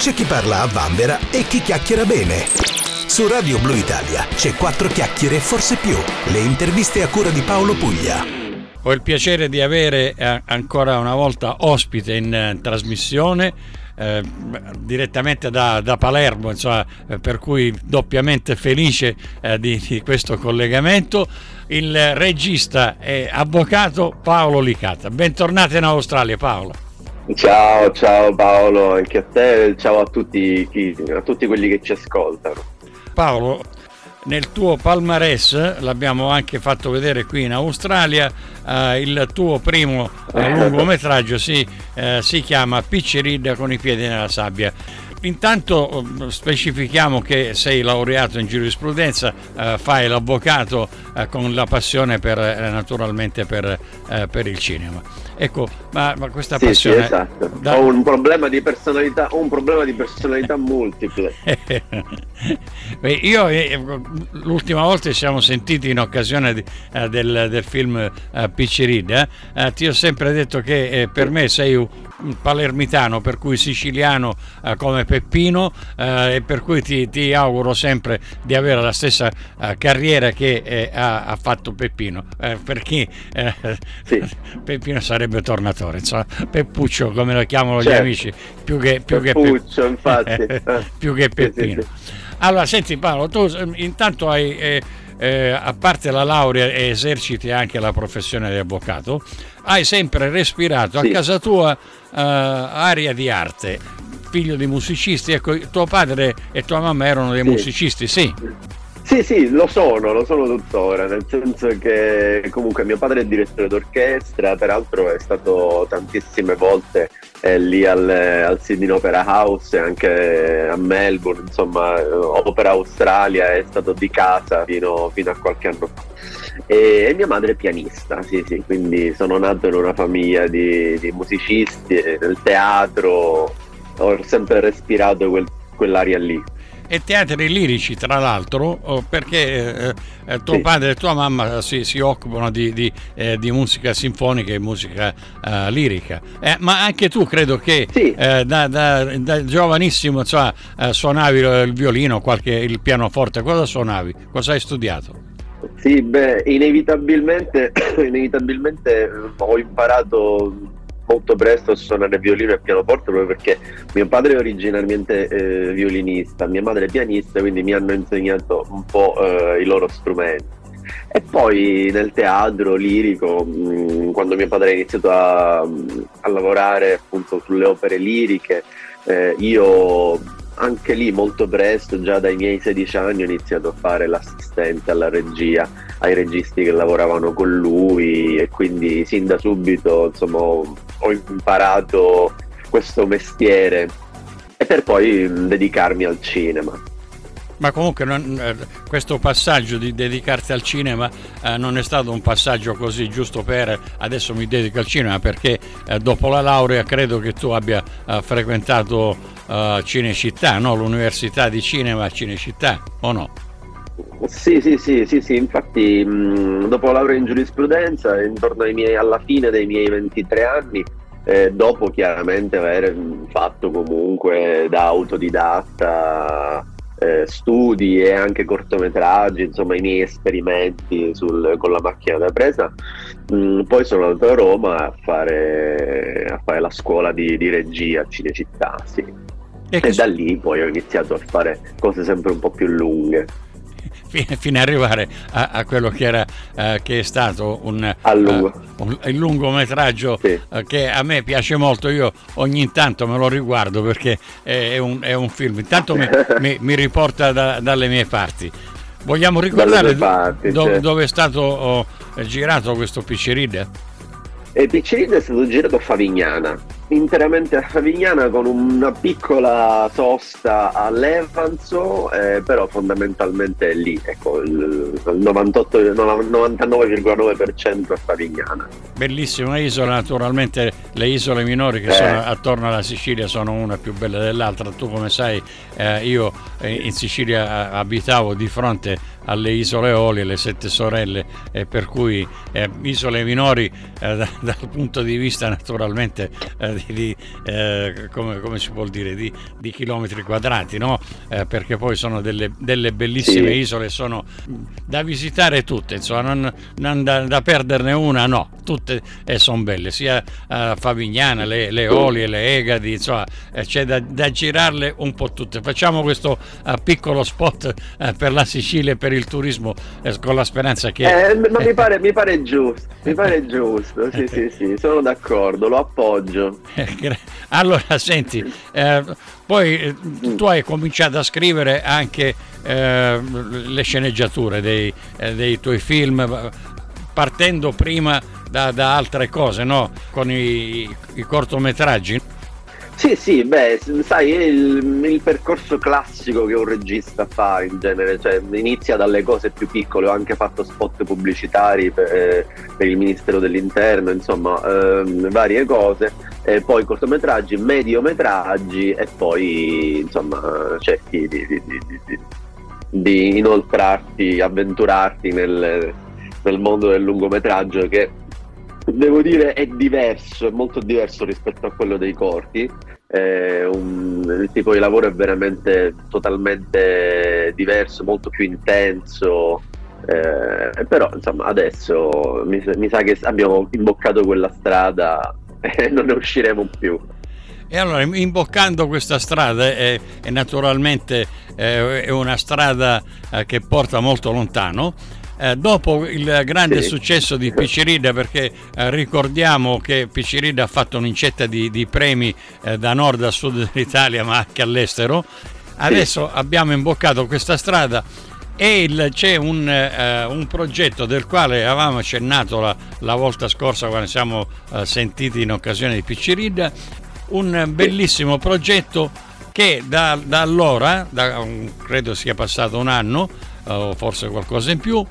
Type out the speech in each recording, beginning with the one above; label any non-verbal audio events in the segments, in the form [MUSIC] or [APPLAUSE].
C'è chi parla a vanvera e chi chiacchiera bene. Su Radio Blue Italia c'è quattro chiacchiere e forse più. Le interviste a cura di Paolo Puglia. Ho il piacere di avere eh, ancora una volta ospite in eh, trasmissione eh, direttamente da, da Palermo, insomma, eh, per cui doppiamente felice eh, di, di, questo collegamento, il regista e avvocato Paolo Licata. Bentornato in Australia Paolo. Ciao, ciao Paolo, anche a te, ciao a tutti, a tutti quelli che ci ascoltano. Paolo, nel tuo palmarès, l'abbiamo anche fatto vedere qui in Australia, eh, il tuo primo eh, lungometraggio si, eh, si chiama Piccerid con i piedi nella sabbia. Intanto eh, specifichiamo che sei laureato in giurisprudenza, eh, fai l'avvocato eh, con la passione per, eh, naturalmente per, eh, per, il cinema. Ecco, ma, ma questa sì, passione... Sì, esatto. Da... Ho un problema di personalità, un problema di personalità multiple. [LAUGHS] Beh, io l'ultima volta ci siamo sentiti in occasione di, del, del, film Piccerid, ti ho sempre detto che per me sei un palermitano, per cui siciliano eh, come Peppino eh, e per cui ti, ti, auguro sempre di avere la stessa eh, carriera che eh, ha, ha, fatto Peppino, eh, perché eh, sì. [LAUGHS] Peppino sarebbe tornatore, insomma, Peppuccio come lo chiamano certo. gli amici, più che, più Peppuccio, che infatti. [LAUGHS] più che Peppino. Sì, sì, allora, senti Paolo, tu intanto hai... Eh, a parte la laurea e eserciti anche la professione di avvocato, hai sempre respirato sì. a casa tua uh, aria di arte, figlio di musicisti. Ecco, tuo padre e tua mamma erano dei sì. musicisti, sì. Sì, sì, lo sono, lo sono tuttora, nel senso che comunque mio padre è direttore d'orchestra, peraltro è stato tantissime volte eh, lì al, al Sydney Opera House e anche a Melbourne, insomma, Opera Australia è stato di casa fino, fino a qualche anno fa. E, e, mia madre è pianista, sì, sì, quindi sono nato in una famiglia di, di musicisti, nel teatro, ho sempre respirato quel, quell'aria lì e teatri lirici tra l'altro oh, perché eh, eh, tuo sì. padre e tua mamma si, si occupano di, di, eh, di, musica sinfonica e musica eh, lirica eh, ma anche tu credo che sì. Eh, da, da, da, giovanissimo cioè, suonavi il violino qualche, il pianoforte cosa suonavi? cosa hai studiato? Sì, beh, inevitabilmente, [COUGHS] inevitabilmente ho imparato molto presto a suonare violino e pianoforte proprio perché mio padre è originariamente eh, violinista, mia madre è pianista, quindi mi hanno insegnato un po' eh, i loro strumenti. E poi nel teatro lirico, mh, mm, quando mio padre ha iniziato a, a lavorare appunto sulle opere liriche, eh, io anche lì molto presto, già dai miei 16 anni, ho iniziato a fare l'assistente alla regia ai registi che lavoravano con lui e quindi sin da subito insomma, ho imparato questo mestiere e per poi dedicarmi al cinema. Ma comunque non, eh, questo passaggio di dedicarti al cinema eh, non è stato un passaggio così giusto per adesso mi dedico al cinema perché eh, dopo la laurea credo che tu abbia eh, frequentato eh, Cinecittà, no? l'università di cinema Cinecittà o no? Sì, sì, sì, sì, sì. infatti mh, dopo la laurea in giurisprudenza, intorno miei, alla fine dei miei 23 anni, eh, dopo chiaramente aver fatto comunque da autodidatta eh, studi e anche cortometraggi, insomma i miei esperimenti sul, con la macchina da presa, mh, poi sono andato a Roma a fare, a fare la scuola di, di regia a Cinecittà, sì. E, e da lì poi ho iniziato a fare cose sempre un po' più lunghe fino ad arrivare a, a, quello che, era, uh, che è stato un, lungo. uh, un, il lungometraggio sì. uh, che a me piace molto, io ogni tanto me lo riguardo perché è, è, un, è un, film, intanto mi, [LAUGHS] mi, mi riporta da, dalle mie parti. Vogliamo ricordare parti, do, certo. dove è stato oh, girato questo Picceride? E Picceride è stato girato a Favignana interamente a Favignana con una piccola sosta a Levanzo, eh, però fondamentalmente è lì, ecco, il, il 98, 99,9% a Favignana. Bellissima isola, naturalmente le isole minori che eh. sono attorno alla Sicilia sono una più bella dell'altra, tu come sai eh, io eh, in Sicilia abitavo di fronte alle isole Oli, le sette sorelle, e per cui eh, isole minori eh, da, [LAUGHS] dal punto di vista naturalmente eh, di, eh, come, come, si può dire, di, di chilometri quadrati, no? Eh, perché poi sono delle, delle bellissime sì. isole, sono da visitare tutte, insomma, non, non da, da, perderne una, no, tutte eh, sono belle, sia uh, Favignana, le, le Olie, le Egadi, insomma, eh, c'è da, da, girarle un po' tutte. Facciamo questo uh, piccolo spot per la Sicilia e per il turismo con la speranza che... ma mi pare, mi pare giusto, mi pare giusto, sì, sì, sì, sono d'accordo, lo appoggio. Allora, senti, eh, poi eh, tu hai cominciato a scrivere anche eh, le sceneggiature dei, eh, dei, tuoi film, partendo prima da, da altre cose, no? Con i, i cortometraggi. Sì, sì, beh, sai, è il, il, percorso classico che un regista fa in genere, cioè inizia dalle cose più piccole, ho anche fatto spot pubblicitari per, eh, per il Ministero dell'Interno, insomma, ehm, varie cose, e poi cortometraggi, mediometraggi e poi, insomma, cerchi di, di, di, di inoltrarti, avventurarti nel, nel mondo del lungometraggio che devo dire è diverso, è molto diverso rispetto a quello dei corti. Eh, un, il tipo di lavoro è veramente totalmente diverso, molto più intenso. Eh, però insomma adesso mi, mi, sa che abbiamo imboccato quella strada e [LAUGHS] non ne usciremo più. E allora, imboccando questa strada, è, è naturalmente eh, è una strada eh, che porta molto lontano, eh, dopo il grande sì. successo di [LAUGHS] Piccerida, perché eh, ricordiamo che Piccerida ha fatto un'incetta di, di premi eh, da nord a sud [LAUGHS] dell'Italia, ma anche all'estero, adesso sì. abbiamo imboccato questa strada e il, c'è un, eh, un, progetto del quale avevamo accennato la, la volta scorsa quando siamo eh, sentiti in occasione di Piccerida, un bellissimo progetto che da, da allora, da, credo sia passato un anno, o forse qualcosa in più,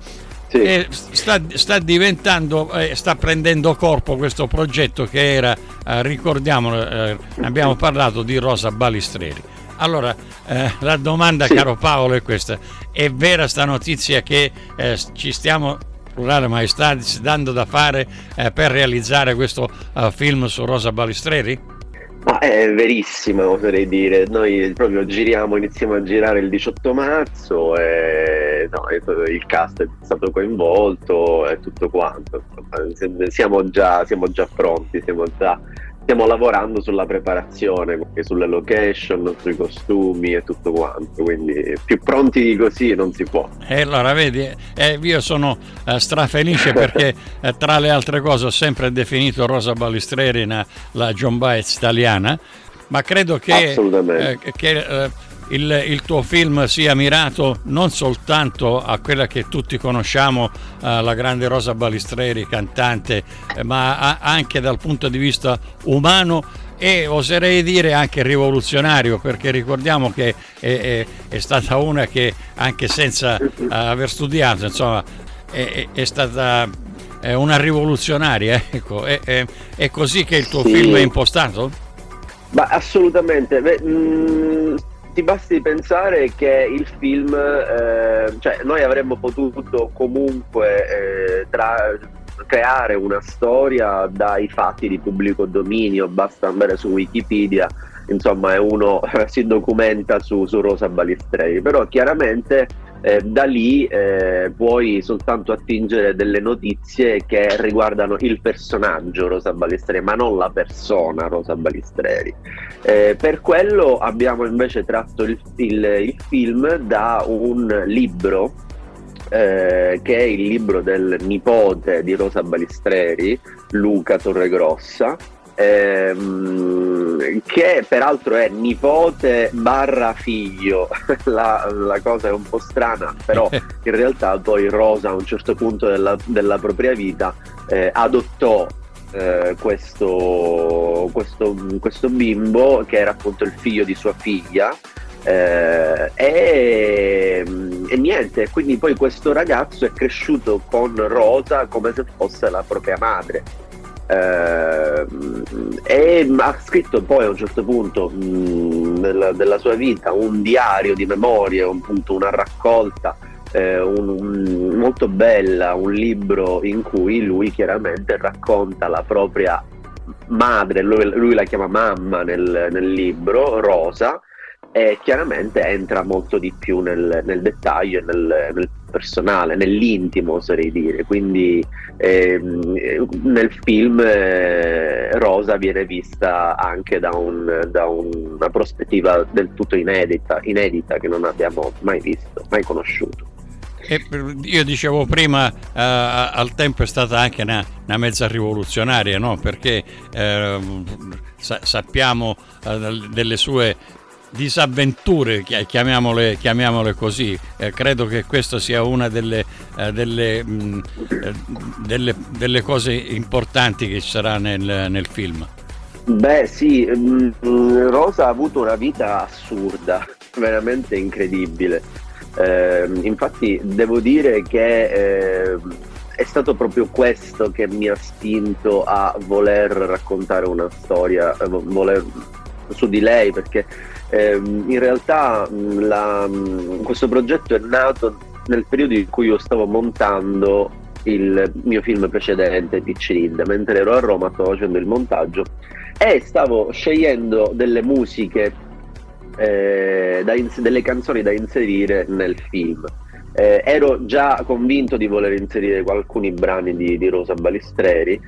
sì. sta, sta, diventando, eh, sta prendendo corpo questo progetto che era, eh, ricordiamolo, eh, abbiamo parlato di Rosa Balistreri. Allora, eh, la domanda, sì. caro Paolo, è questa: è vera sta notizia che eh, ci stiamo, plurale maestà, dando da fare eh, per realizzare questo film su Rosa Balistreri? Ma è verissimo, oserei dire. Noi proprio giriamo, iniziamo a girare il 18 marzo e no, il cast è stato coinvolto e tutto quanto. Siamo già, siamo già pronti, siamo già stiamo lavorando sulla preparazione, sulle location, sui costumi e tutto quanto, quindi più pronti di così non si può. E allora vedi, eh, io sono eh, strafelice perché [LAUGHS] eh, tra le altre cose ho sempre definito Rosa Balistreri la John Baez italiana, ma credo che, eh, che eh, il, il, tuo film sia mirato non soltanto a quella che tutti conosciamo, eh, la grande Rosa Balistreri, cantante, eh, ma a, anche dal punto di vista umano e oserei dire anche rivoluzionario perché ricordiamo che è, è, è stata una che anche senza uh, aver studiato insomma è, è stata una rivoluzionaria ecco è, così che il tuo sì. film è impostato? Ma assolutamente Beh, mh, mm, ti basti pensare che il film, eh, cioè noi avremmo potuto comunque eh, tra, creare una storia dai fatti di pubblico dominio, basta andare su Wikipedia, insomma, e uno [LAUGHS] si documenta su, su Rosa Balistrei, però chiaramente eh, da lì eh, puoi soltanto attingere delle notizie che riguardano il personaggio Rosa Balistreri, ma non la persona Rosa Balistreri. Eh, per quello abbiamo invece tratto il, il, il film da un libro eh, che è il libro del nipote di Rosa Balistreri, Luca Torregrossa, ehm, che peraltro è nipote barra figlio, [LAUGHS] la, la, cosa è un po' strana, però [LAUGHS] in realtà poi Rosa a un certo punto della, della propria vita eh, adottò eh, questo, questo, questo, bimbo che era appunto il figlio di sua figlia eh, e, e, niente, quindi poi questo ragazzo è cresciuto con Rosa come se fosse la propria madre e ha scritto poi a un certo punto mh, nella, della sua vita un diario di memorie, un, appunto una raccolta eh, un, un, molto bella, un libro in cui lui chiaramente racconta la propria madre, lui, lui la chiama mamma nel, nel libro, Rosa, e chiaramente entra molto di più nel, nel dettaglio nel, nel, personale, nell'intimo oserei dire, quindi ehm, nel film eh, Rosa viene vista anche da, un, da, una prospettiva del tutto inedita, inedita che non abbiamo mai visto, mai conosciuto. E io dicevo prima, eh, al tempo è stata anche una, una mezza rivoluzionaria, no? perché eh, sa- sappiamo eh, delle sue disavventure, chiamiamole, chiamiamole così. Eh, credo che questa sia una delle, eh, delle, mh, mm, eh, delle, delle, cose importanti che ci sarà nel, nel film. Beh sì, mm, Rosa ha avuto una vita assurda, [LAUGHS] veramente incredibile. Eh, infatti devo dire che eh, è stato proprio questo che mi ha spinto a voler raccontare una storia, voler, su di lei, perché eh, in realtà la, questo progetto è nato nel periodo in cui io stavo montando il mio film precedente, Read, mentre ero a Roma stavo facendo il montaggio e stavo scegliendo delle musiche, eh, ins- delle canzoni da inserire nel film. Eh, ero già convinto di voler inserire alcuni brani di, di Rosa Balistreri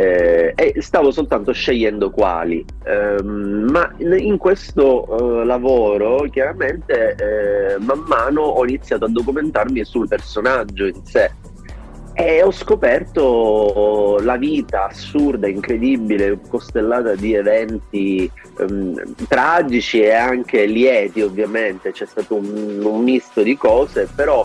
eh, e stavo soltanto scegliendo quali. Eh, ma in questo eh, lavoro chiaramente eh, man mano ho iniziato a documentarmi sul personaggio in sé e ho scoperto la vita assurda, incredibile, costellata di eventi um, tragici e anche lieti ovviamente, c'è stato un, un misto di cose, però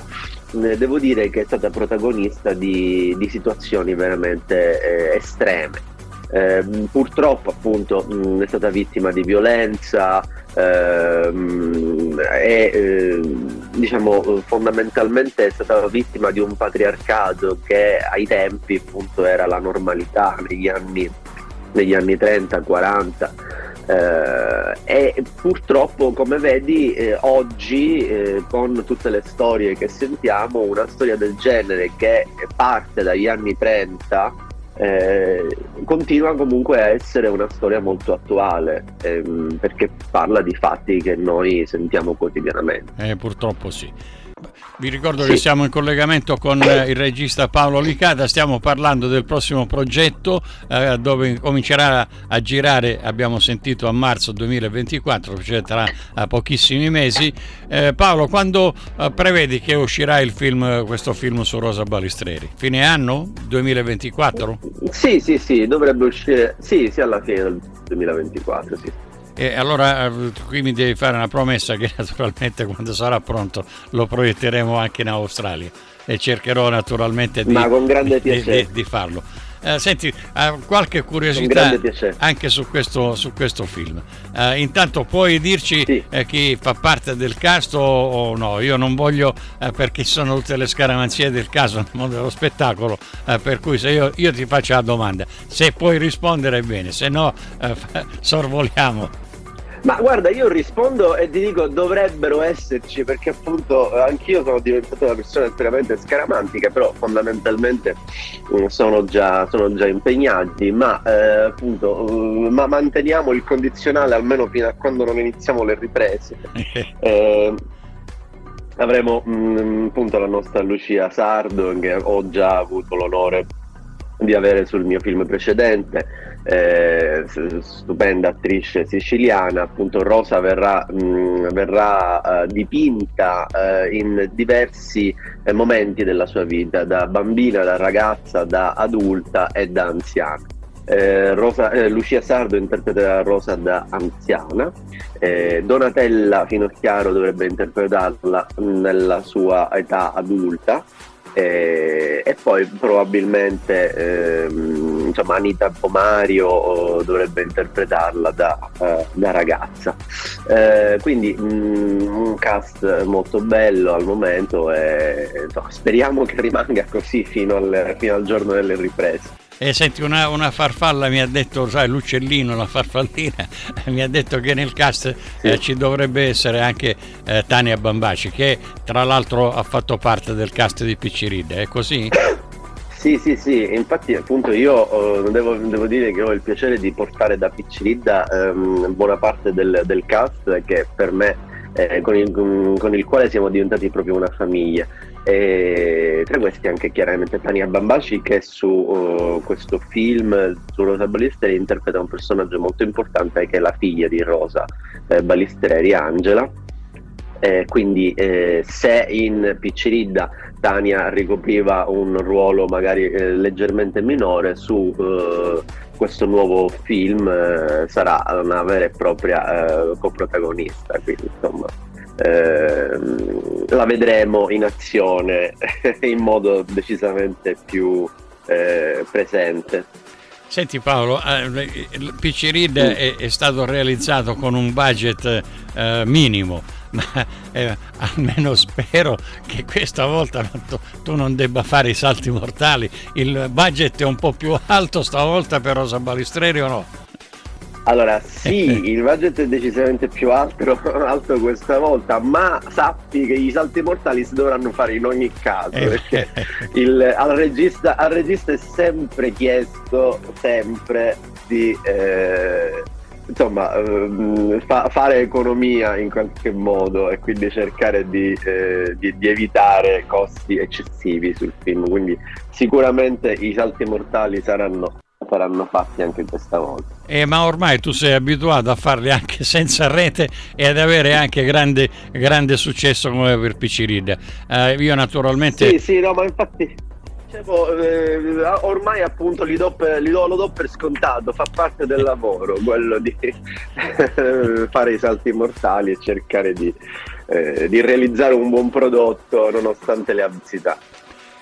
devo dire che è stata protagonista di, di situazioni veramente eh, estreme. Eh, purtroppo appunto mh, è stata vittima di violenza ehm, eh, diciamo fondamentalmente è stata vittima di un patriarcato che ai tempi appunto era la normalità negli anni, negli anni 30-40 eh, e purtroppo, come vedi, eh, oggi eh, con tutte le storie che sentiamo, una storia del genere che parte dagli anni 30 eh, continua comunque a essere una storia molto attuale ehm, perché parla di fatti che noi sentiamo quotidianamente. Eh, purtroppo sì. Vi ricordo sì. che siamo in collegamento con eh, il regista Paolo Licata, stiamo parlando del prossimo progetto eh, dove comincerà a girare, abbiamo sentito a marzo 2024, cioè tra pochissimi mesi. Eh, Paolo, quando eh, prevedi che uscirà il film, questo film su Rosa Balistreri? Fine anno 2024? Sì, sì, sì, dovrebbe uscire, sì, sì alla fine del 2024, sì. E allora eh, qui mi devi fare una promessa che [LAUGHS] naturalmente quando sarà pronto lo proietteremo anche in Australia e cercherò naturalmente di, di, di, di farlo. Eh, senti, eh, qualche curiosità anche su questo, su questo film. Eh, intanto puoi dirci sì. Eh, chi fa parte del cast o, no? Io non voglio, eh, perché sono tutte le scaramanzie del caso [LAUGHS] nel mondo dello spettacolo, per cui se io, io, ti faccio la domanda, se puoi rispondere bene, se no [LAUGHS] sorvoliamo. Ma guarda, io rispondo e ti dico dovrebbero esserci perché appunto anch'io sono diventato una persona estremamente scaramantica, però fondamentalmente mm, sono già, sono già impegnati, ma eh, appunto uh, ma manteniamo il condizionale almeno fino a quando non iniziamo le riprese. [LAUGHS] eh, avremo mh, mm, appunto la nostra Lucia Sardo che ho già avuto l'onore di avere sul mio film precedente, eh, stupenda attrice siciliana, appunto Rosa verrà, mh, verrà uh, dipinta uh, in diversi eh, momenti della sua vita, da bambina, da ragazza, da adulta e da anziana. Eh, Rosa, eh, Lucia Sardo interpreterà Rosa da anziana, eh, Donatella Finocchiaro dovrebbe interpretarla nella sua età adulta eh, e poi probabilmente ehm, insomma, Anita Pomario dovrebbe interpretarla da, eh, da ragazza. Eh, quindi mh, mm, un cast molto bello al momento e insomma, speriamo che rimanga così fino al, fino al giorno delle riprese. E senti, una, una, farfalla mi ha detto, sai, l'uccellino, la farfallina, [LAUGHS] mi ha detto che nel cast sì. eh, ci dovrebbe essere anche eh, Tania Bambaci, che tra l'altro ha fatto parte del cast di Picciridde, è così? [COUGHS] Sì, sì, sì, infatti appunto io eh, devo, devo, dire che ho il piacere di portare da Picciridda ehm, buona parte del, del, cast che per me, eh, con, il, con, il, quale siamo diventati proprio una famiglia. E tra questi anche chiaramente Tania Bambaci che su uh, questo film su Rosa Balistreri interpreta un personaggio molto importante che è la figlia di Rosa eh, Balistreri, Angela. Eh, quindi eh, se in Picciridda Tania ricopriva un ruolo magari eh, leggermente minore su eh, questo nuovo film eh, sarà una vera e propria eh, coprotagonista quindi insomma ehm, la vedremo in azione [LAUGHS] in modo decisamente più eh, presente Senti Paolo, eh, il PC Read è, è, stato realizzato con un budget eh, minimo, [LAUGHS] ma eh, almeno spero che questa volta tu, tu, non debba fare i salti mortali. Il budget è un po' più alto stavolta per Rosa Balistreri o no? Allora, sì, [LAUGHS] il budget è decisamente più alto, [LAUGHS] alto, questa volta, ma sappi che i salti mortali si dovranno fare in ogni caso, eh, perché il, al, regista, al, regista, è sempre chiesto, sempre, di eh, insomma, eh, fa, fare economia in qualche modo e quindi cercare di, eh, di, di, evitare costi eccessivi sul film. Quindi sicuramente i salti mortali saranno, saranno fatti anche questa volta. Eh, ma ormai tu sei abituato a farli anche [LAUGHS] senza rete e ad avere anche grande, grande successo come per Piccirid. Eh, io naturalmente... Sì, sì, no, ma infatti eh, ormai appunto li do per, li do, lo do per scontato, fa parte del lavoro quello di [LAUGHS] fare i salti mortali e cercare di, eh, di realizzare un buon prodotto nonostante le avversità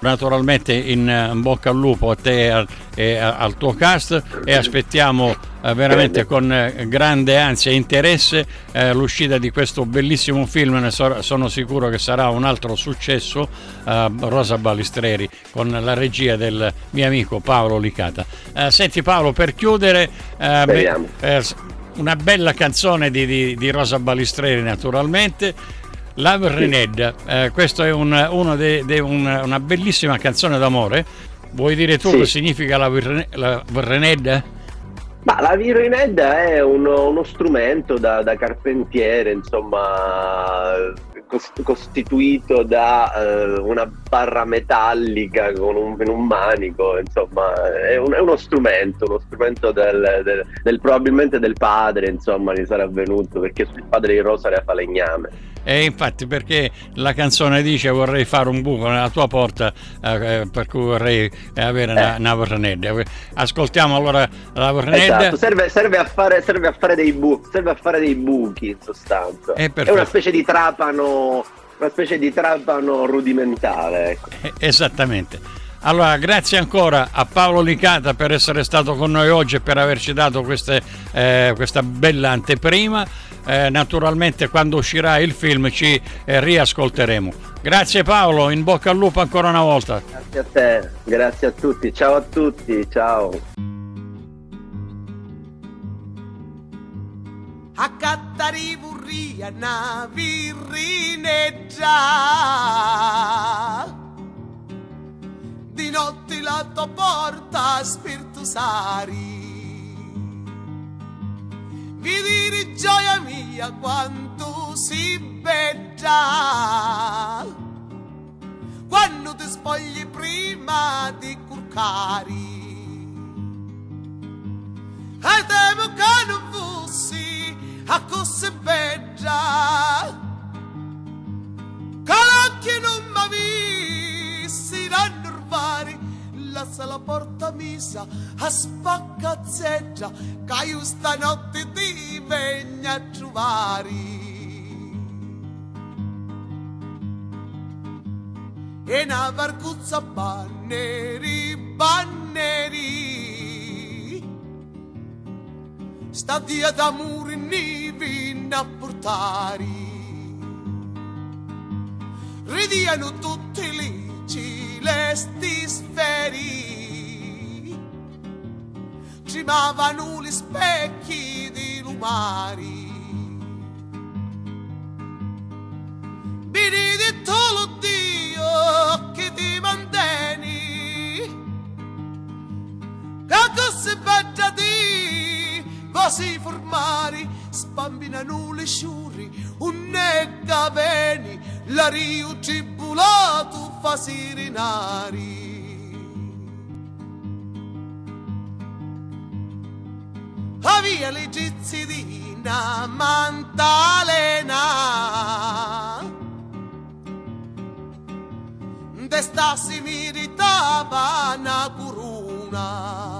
naturalmente in bocca al lupo a te e al tuo cast e aspettiamo eh, veramente con eh, grande ansia e interesse eh, l'uscita di questo bellissimo film, sono sicuro che sarà un altro successo, Rosa Balistreri con la regia del mio amico Paolo Licata. senti Paolo, per chiudere, una bella canzone di, di, di Rosa Balistreri naturalmente. Love Rened, eh, questa è un, uno de, de un, una bellissima canzone d'amore. Vuoi dire tu sì. che significa la, la Rened? Ma la Virined è uno, uno strumento da, da, carpentiere, insomma, costituito da uh, una barra metallica con un, un manico, insomma, è, un, è, uno strumento, uno strumento del, del, del, probabilmente del padre, insomma, gli sarà venuto, perché il padre di Rosa era falegname. E infatti perché la canzone dice vorrei fare un buco nella tua porta eh, eh per cui vorrei avere una, eh. una vornedda. Ascoltiamo allora la vornedda. Esatto, serve, serve, a fare, serve, a fare dei bu- serve a fare dei buchi in sostanza. È, È una specie di trapano, una specie di trapano rudimentale. Ecco. Eh, esattamente. Allora, grazie ancora a Paolo Licata per essere stato con noi oggi e per averci dato queste, eh, questa bella anteprima. Eh, naturalmente quando uscirà il film ci eh, riascolteremo. Grazie Paolo, in bocca al lupo ancora una volta. Grazie a te, grazie a tutti, ciao a tutti, ciao. A cattari burria na virrineggia di notte la tua porta spirtusari Vidi gioia mia quanto si beggia. Quando ti spogli prima di curcari. E temo che non fossi a così beggia che non mi vissi da nervari lascia la porta misa a spaccazzeggia che io stanotte ti venga a trovare. E una barcuzza banneri banneri sta via d'amore nevi a portare. Ridiano tutte le celesti sferi, cimavano gli specchi di lumari. Benedetto lo Dio che ti manteni, che tu si baggia Dio vasi formari, spambinano le sciuri, unnetta veni, la riu tribulato fasirinari. Avia le gizzidina mantalena, destassi mi na curuna.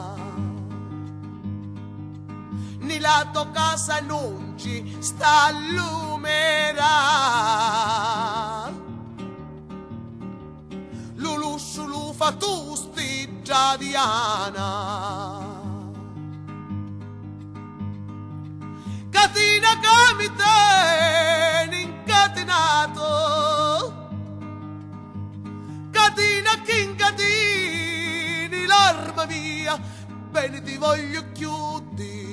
La tua casa non ci sta lumera. Lulu sulu fa tu già Diana. Catina camite incatenato. Catina che incatini l'arma mia. Bene ti voglio chiudi